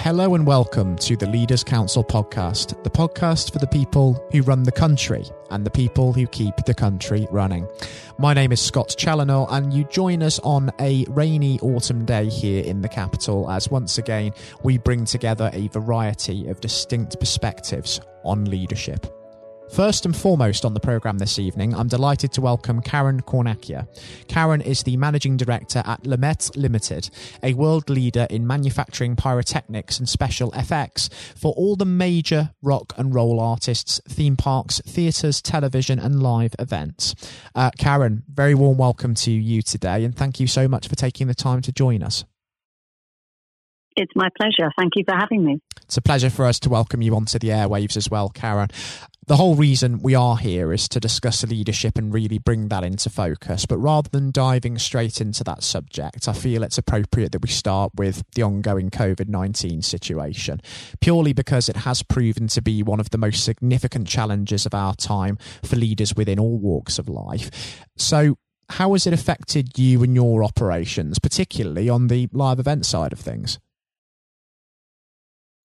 Hello and welcome to the Leaders Council podcast, the podcast for the people who run the country and the people who keep the country running. My name is Scott Challinor, and you join us on a rainy autumn day here in the capital as once again we bring together a variety of distinct perspectives on leadership. First and foremost on the programme this evening, I'm delighted to welcome Karen Cornacchia. Karen is the Managing Director at Le Maitre Limited, a world leader in manufacturing pyrotechnics and special effects for all the major rock and roll artists, theme parks, theatres, television, and live events. Uh, Karen, very warm welcome to you today, and thank you so much for taking the time to join us. It's my pleasure. Thank you for having me. It's a pleasure for us to welcome you onto the airwaves as well, Karen. The whole reason we are here is to discuss leadership and really bring that into focus. But rather than diving straight into that subject, I feel it's appropriate that we start with the ongoing COVID 19 situation, purely because it has proven to be one of the most significant challenges of our time for leaders within all walks of life. So, how has it affected you and your operations, particularly on the live event side of things?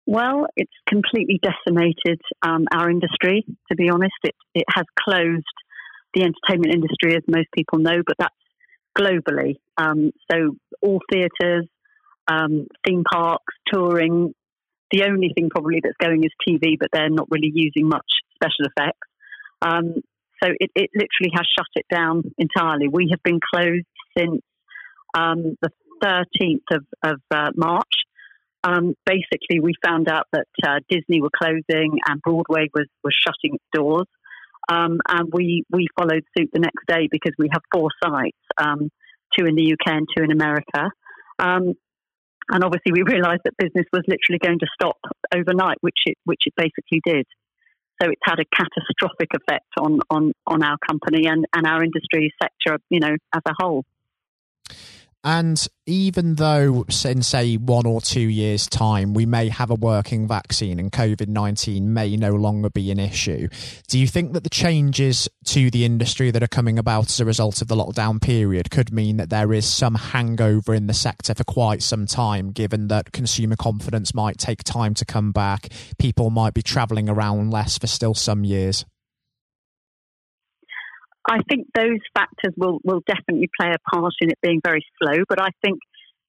Well, it's completely decimated um, our industry, to be honest. It, it has closed the entertainment industry, as most people know, but that's globally. Um, so, all theatres, um, theme parks, touring. The only thing probably that's going is TV, but they're not really using much special effects. Um, so, it, it, literally has shut it down entirely. We have been closed since um, the 13th of, of uh, March um, basically we found out that uh, Disney were closing and Broadway was, was shutting its doors. Um, and we, we followed suit the next day because we have four sites, um, two in the UK and two in America. Um, and obviously we realised that business was literally going to stop overnight, which it, which it basically did. So it's had a catastrophic effect on, on, on our company and, and our industry sector, you know, as a whole. And even though, in say one or two years' time, we may have a working vaccine and COVID 19 may no longer be an issue, do you think that the changes to the industry that are coming about as a result of the lockdown period could mean that there is some hangover in the sector for quite some time, given that consumer confidence might take time to come back? People might be travelling around less for still some years? I think those factors will, will definitely play a part in it being very slow, but I think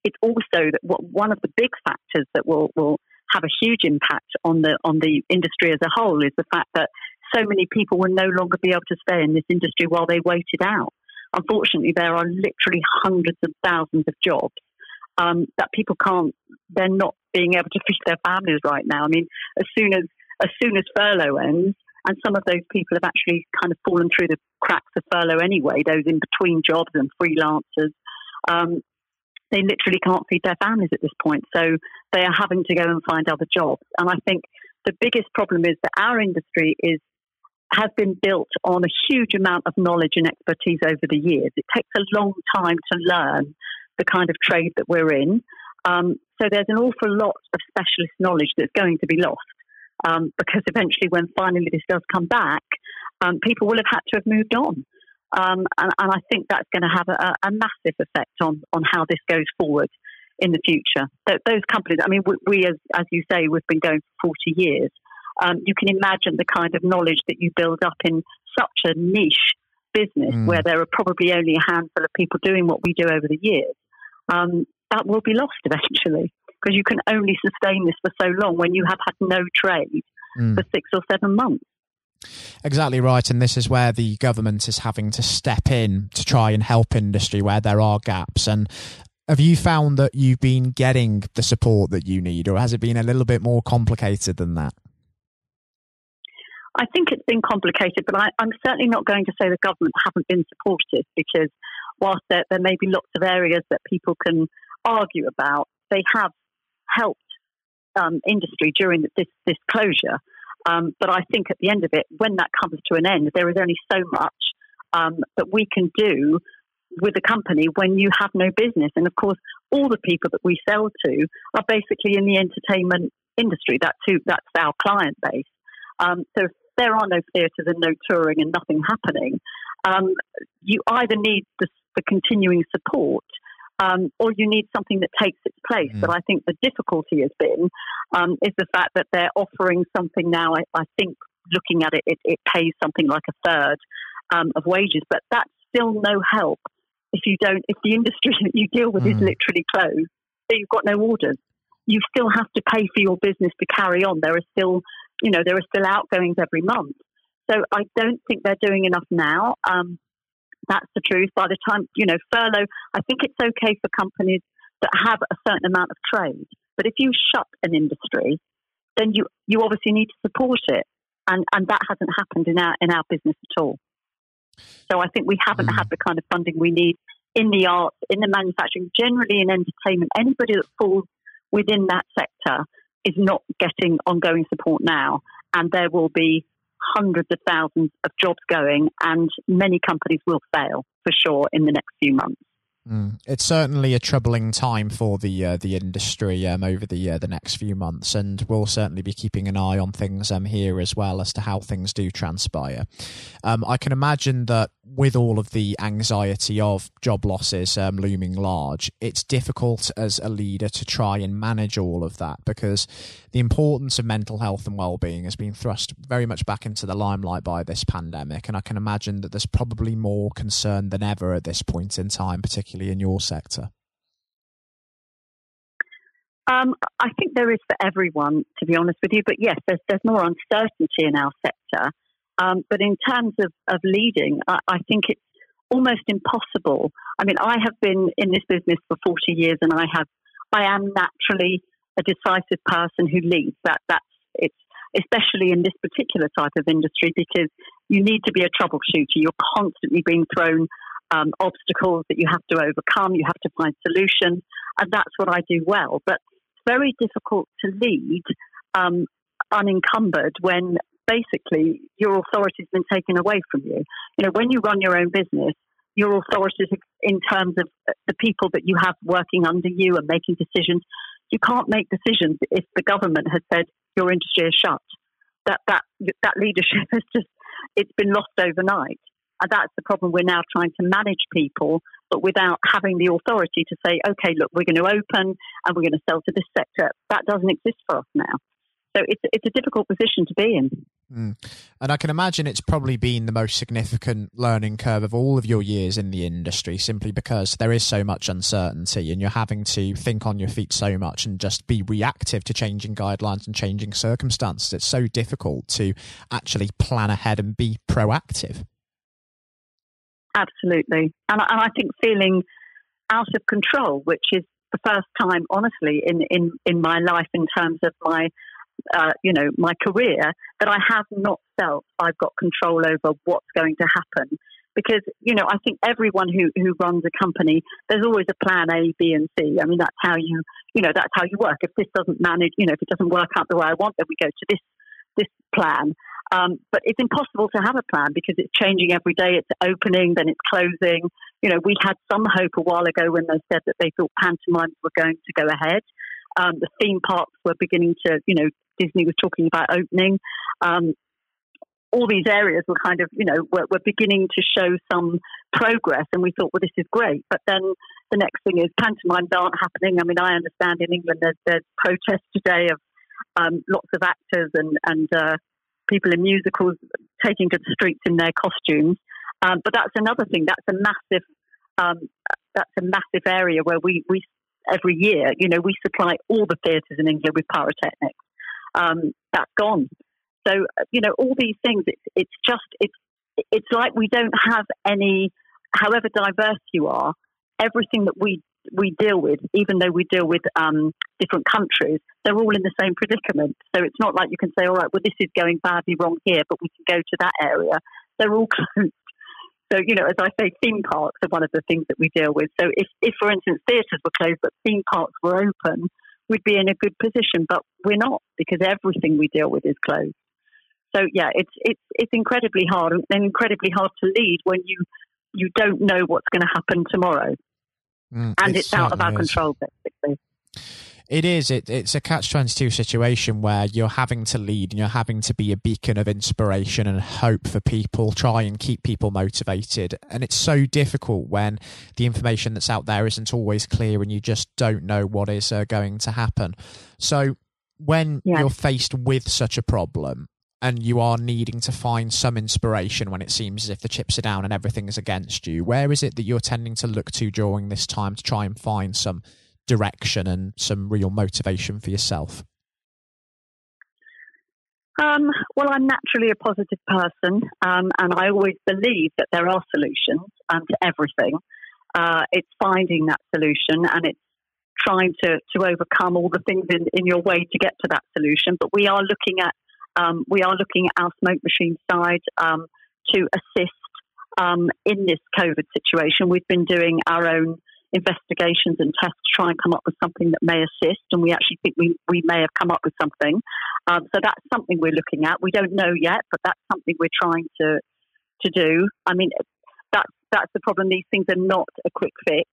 it's also that what, one of the big factors that will, will have a huge impact on the on the industry as a whole is the fact that so many people will no longer be able to stay in this industry while they waited out. Unfortunately, there are literally hundreds of thousands of jobs um, that people can't. They're not being able to feed their families right now. I mean, as soon as as soon as furlough ends, and some of those people have actually kind of fallen through the cracks of furlough anyway, those in between jobs and freelancers. Um, they literally can't feed their families at this point. So they are having to go and find other jobs. And I think the biggest problem is that our industry is has been built on a huge amount of knowledge and expertise over the years. It takes a long time to learn the kind of trade that we're in. Um, so there's an awful lot of specialist knowledge that's going to be lost um, because eventually, when finally this does come back, um, people will have had to have moved on. Um, and, and, I think that's going to have a, a, massive effect on, on how this goes forward in the future. So those companies, I mean, we, we, as, as you say, we've been going for 40 years. Um, you can imagine the kind of knowledge that you build up in such a niche business mm. where there are probably only a handful of people doing what we do over the years. Um, that will be lost eventually because you can only sustain this for so long when you have had no trade mm. for six or seven months. Exactly right. And this is where the government is having to step in to try and help industry where there are gaps. And have you found that you've been getting the support that you need, or has it been a little bit more complicated than that? I think it's been complicated, but I, am certainly not going to say the government haven't been supportive because whilst there, there may be lots of areas that people can argue about, they have helped um, industry during this, this closure. Um, but I think at the end of it, when that comes to an end, there is only so much um, that we can do with a company when you have no business. And of course, all the people that we sell to are basically in the entertainment industry. That's who, that's our client base. Um, so if there are no theatres and no touring and nothing happening, um, you either need the, the continuing support um, or you need something that takes its place. Mm. But I think the difficulty has been um, is the fact that they're offering something now. I, I think looking at it, it, it, pays something like a third um, of wages, but that's still no help if you don't. If the industry that you deal with mm. is literally closed, so you've got no orders. You still have to pay for your business to carry on. There are still, you know, there are still outgoings every month. So I don't think they're doing enough now. Um, that's the truth. By the time, you know, furlough, I think it's okay for companies that have a certain amount of trade. But if you shut an industry, then you, you obviously need to support it. And, and that hasn't happened in our, in our business at all. So I think we haven't mm. had the kind of funding we need in the arts, in the manufacturing, generally in entertainment. Anybody that falls within that sector is not getting ongoing support now. And there will be hundreds of thousands of jobs going, and many companies will fail for sure in the next few months. Mm. It's certainly a troubling time for the uh, the industry um, over the uh, the next few months, and we'll certainly be keeping an eye on things um, here as well as to how things do transpire. Um, I can imagine that with all of the anxiety of job losses um, looming large, it's difficult as a leader to try and manage all of that because the importance of mental health and well-being has been thrust very much back into the limelight by this pandemic, and I can imagine that there's probably more concern than ever at this point in time, particularly particularly in your sector? Um, I think there is for everyone, to be honest with you. But yes, there's, there's more uncertainty in our sector. Um, but in terms of, of leading, I, I, think it's almost impossible. I mean, I have been in this business for 40 years, and I have, I am naturally a decisive person who leads. That that's it's especially in this particular type of industry because you need to be a troubleshooter. You're constantly being thrown um, obstacles that you have to overcome. You have to find solutions, and that's what I do well. But it's very difficult to lead um, unencumbered when basically your authority has been taken away from you. You know, when you run your own business, your authority in terms of the people that you have working under you and making decisions, you can't make decisions if the government has said your industry is shut. That that that leadership has just it's been lost overnight. And that's the problem. We're now trying to manage people, but without having the authority to say, okay, look, we're going to open and we're going to sell to this sector. That doesn't exist for us now. So it's it's a difficult position to be in. Mm. And I can imagine it's probably been the most significant learning curve of all of your years in the industry, simply because there is so much uncertainty and you're having to think on your feet so much and just be reactive to changing guidelines and changing circumstances. It's so difficult to actually plan ahead and be proactive. Absolutely. And, and I think feeling out of control, which is the first time, honestly, in, in, in my life in terms of my, uh, you know, my career, that I have not felt I've got control over what's going to happen. Because, you know, I think everyone who, who runs a company, there's always a plan A, B, and C. I mean, that's how you, you know, that's how you work. If this doesn't manage, you know, if it doesn't work out the way I want, then we go to this, this plan. Um, but it's impossible to have a plan because it's changing every day. It's opening, then it's closing. You know, we had some hope a while ago when they said that they thought pantomimes were going to go ahead. Um, the theme parks were beginning to, you know, Disney was talking about opening. Um, all these areas were kind of, you know, were, were, beginning to show some progress, and we thought, well, this is great. But then the next thing is pantomimes aren't happening. I mean, I understand in England there's, there's protests today of um, lots of actors and and uh, people in musicals taking to the streets in their costumes. Um, but that's another thing. That's a massive. Um, that's a massive area where we, we every year, you know, we supply all the theatres in England with pyrotechnics. Um, that's gone. So you know, all these things. It's it's just it's it's like we don't have any. However diverse you are, everything that we we deal with, even though we deal with um, different countries, they're all in the same predicament. So it's not like you can say, all right, well, this is going badly wrong here, but we can go to that area. They're all closed. So, you know, as I say, theme parks are one of the things that we deal with. So if, if for instance, theatres were closed, but theme parks were open, we'd be in a good position, but we're not because everything we deal with is closed. So yeah, it's it's it's incredibly hard and incredibly hard to lead when you you don't know what's going to happen tomorrow. Mm, and it's out of our is. control, basically. It is. It, it's a catch 22 situation where you're having to lead and you're having to be a beacon of inspiration and hope for people, try and keep people motivated. And it's so difficult when the information that's out there isn't always clear and you just don't know what is uh, going to happen. So, when yeah. you're faced with such a problem, and you are needing to find some inspiration when it seems as if the chips are down and everything is against you, where is it that you're tending to look to during this time to try and find some direction and some real motivation for yourself? Um, well, I'm naturally a positive person, um, and I always believe that there are solutions um, to everything. Uh, it's finding that solution and it's trying to, to overcome all the things in, in your way to get to that solution. But we are looking at um, we are looking at our smoke machine side um, to assist um, in this COVID situation. We've been doing our own investigations and tests to try and come up with something that may assist, and we actually think we, we may have come up with something. Um, so that's something we're looking at. We don't know yet, but that's something we're trying to to do. I mean, that's that's the problem. These things are not a quick fix,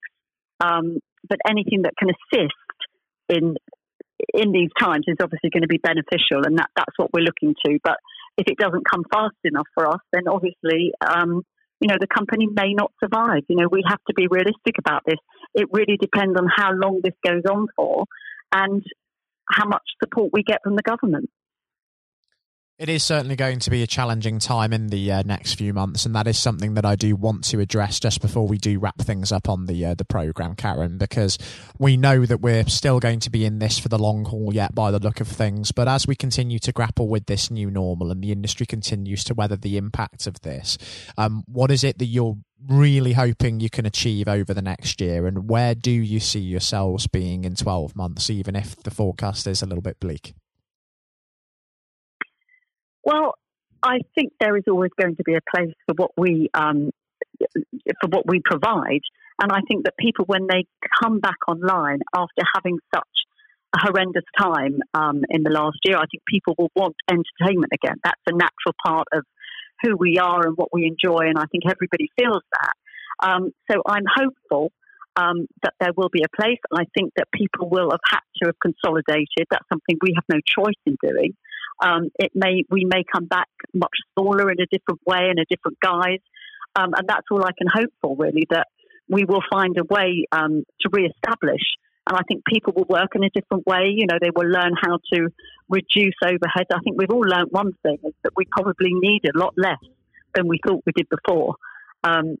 um, but anything that can assist in in these times is obviously going to be beneficial, and that that's what we're looking to. But if it doesn't come fast enough for us, then obviously um, you know, the company may not survive. You know, we have to be realistic about this. It really depends on how long this goes on for and how much support we get from the government. It is certainly going to be a challenging time in the uh, next few months, and that is something that I do want to address just before we do wrap things up on the uh, the program, Karen, because we know that we're still going to be in this for the long haul yet, by the look of things. But as we continue to grapple with this new normal and the industry continues to weather the impact of this, um, what is it that you're really hoping you can achieve over the next year, and where do you see yourselves being in twelve months, even if the forecast is a little bit bleak? Well, I think there is always going to be a place for what we um, for what we provide, and I think that people, when they come back online after having such a horrendous time um, in the last year, I think people will want entertainment again. That's a natural part of who we are and what we enjoy, and I think everybody feels that. Um, so I'm hopeful um, that there will be a place, I think that people will have had to have consolidated. That's something we have no choice in doing. Um, it may we may come back much smaller in a different way in a different guise, um, and that's all I can hope for. Really, that we will find a way um, to re-establish. And I think people will work in a different way. You know, they will learn how to reduce overhead. I think we've all learned one thing is that we probably need a lot less than we thought we did before. Um,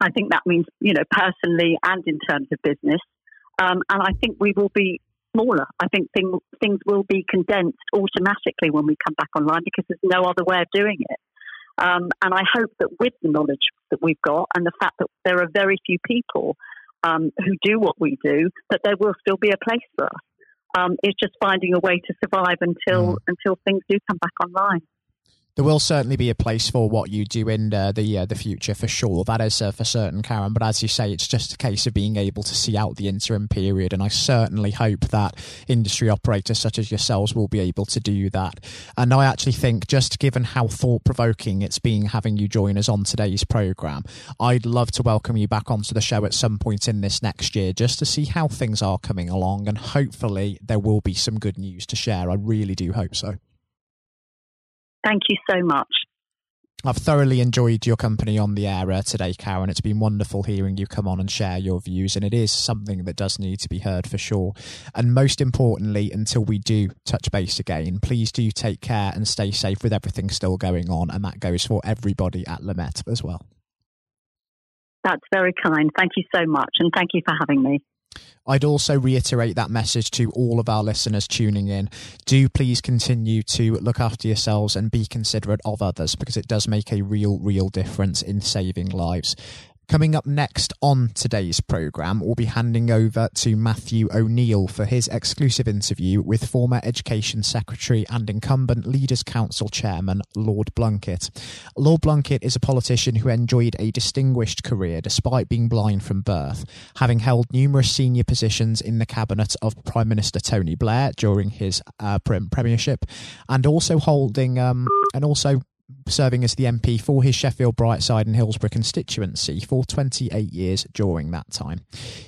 I think that means, you know, personally and in terms of business. Um, and I think we will be smaller. I think thing, things will be condensed automatically when we come back online because there's no other way of doing it. Um, and I hope that with the knowledge that we've got and the fact that there are very few people um, who do what we do, that there will still be a place for us. Um, it's just finding a way to survive until mm. until things do come back online there will certainly be a place for what you do in uh, the uh, the future for sure. That is uh, for certain, Karen. But as you say, it's just a case of being able to see out the interim period, and I certainly hope that industry operators such as yourselves will be able to do that. And I actually think, just given how thought provoking it's been having you join us on today's program, I'd love to welcome you back onto the show at some point in this next year, just to see how things are coming along, and hopefully there will be some good news to share. I really do hope so. Thank you so much. I've thoroughly enjoyed your company on the air uh, today, Karen. It's been wonderful hearing you come on and share your views, and it is something that does need to be heard for sure. And most importantly, until we do touch base again, please do take care and stay safe with everything still going on, and that goes for everybody at Le Maitre as well. That's very kind. Thank you so much, and thank you for having me. I'd also reiterate that message to all of our listeners tuning in. Do please continue to look after yourselves and be considerate of others because it does make a real, real difference in saving lives. Coming up next on today's programme, we'll be handing over to Matthew O'Neill for his exclusive interview with former Education Secretary and incumbent Leaders Council Chairman Lord Blunkett. Lord Blunkett is a politician who enjoyed a distinguished career despite being blind from birth, having held numerous senior positions in the cabinet of Prime Minister Tony Blair during his uh, premiership, and also holding um, and also serving as the MP for his Sheffield, Brightside, and Hillsborough constituency for 28 years during that time.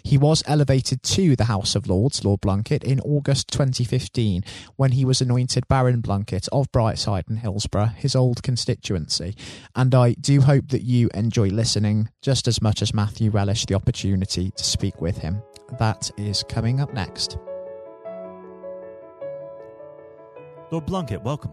He was elevated to the House of Lords, Lord Blunkett, in August 2015 when he was anointed Baron Blunkett of Brightside and Hillsborough, his old constituency. And I do hope that you enjoy listening just as much as Matthew relished the opportunity to speak with him. That is coming up next. Lord Blunkett, welcome.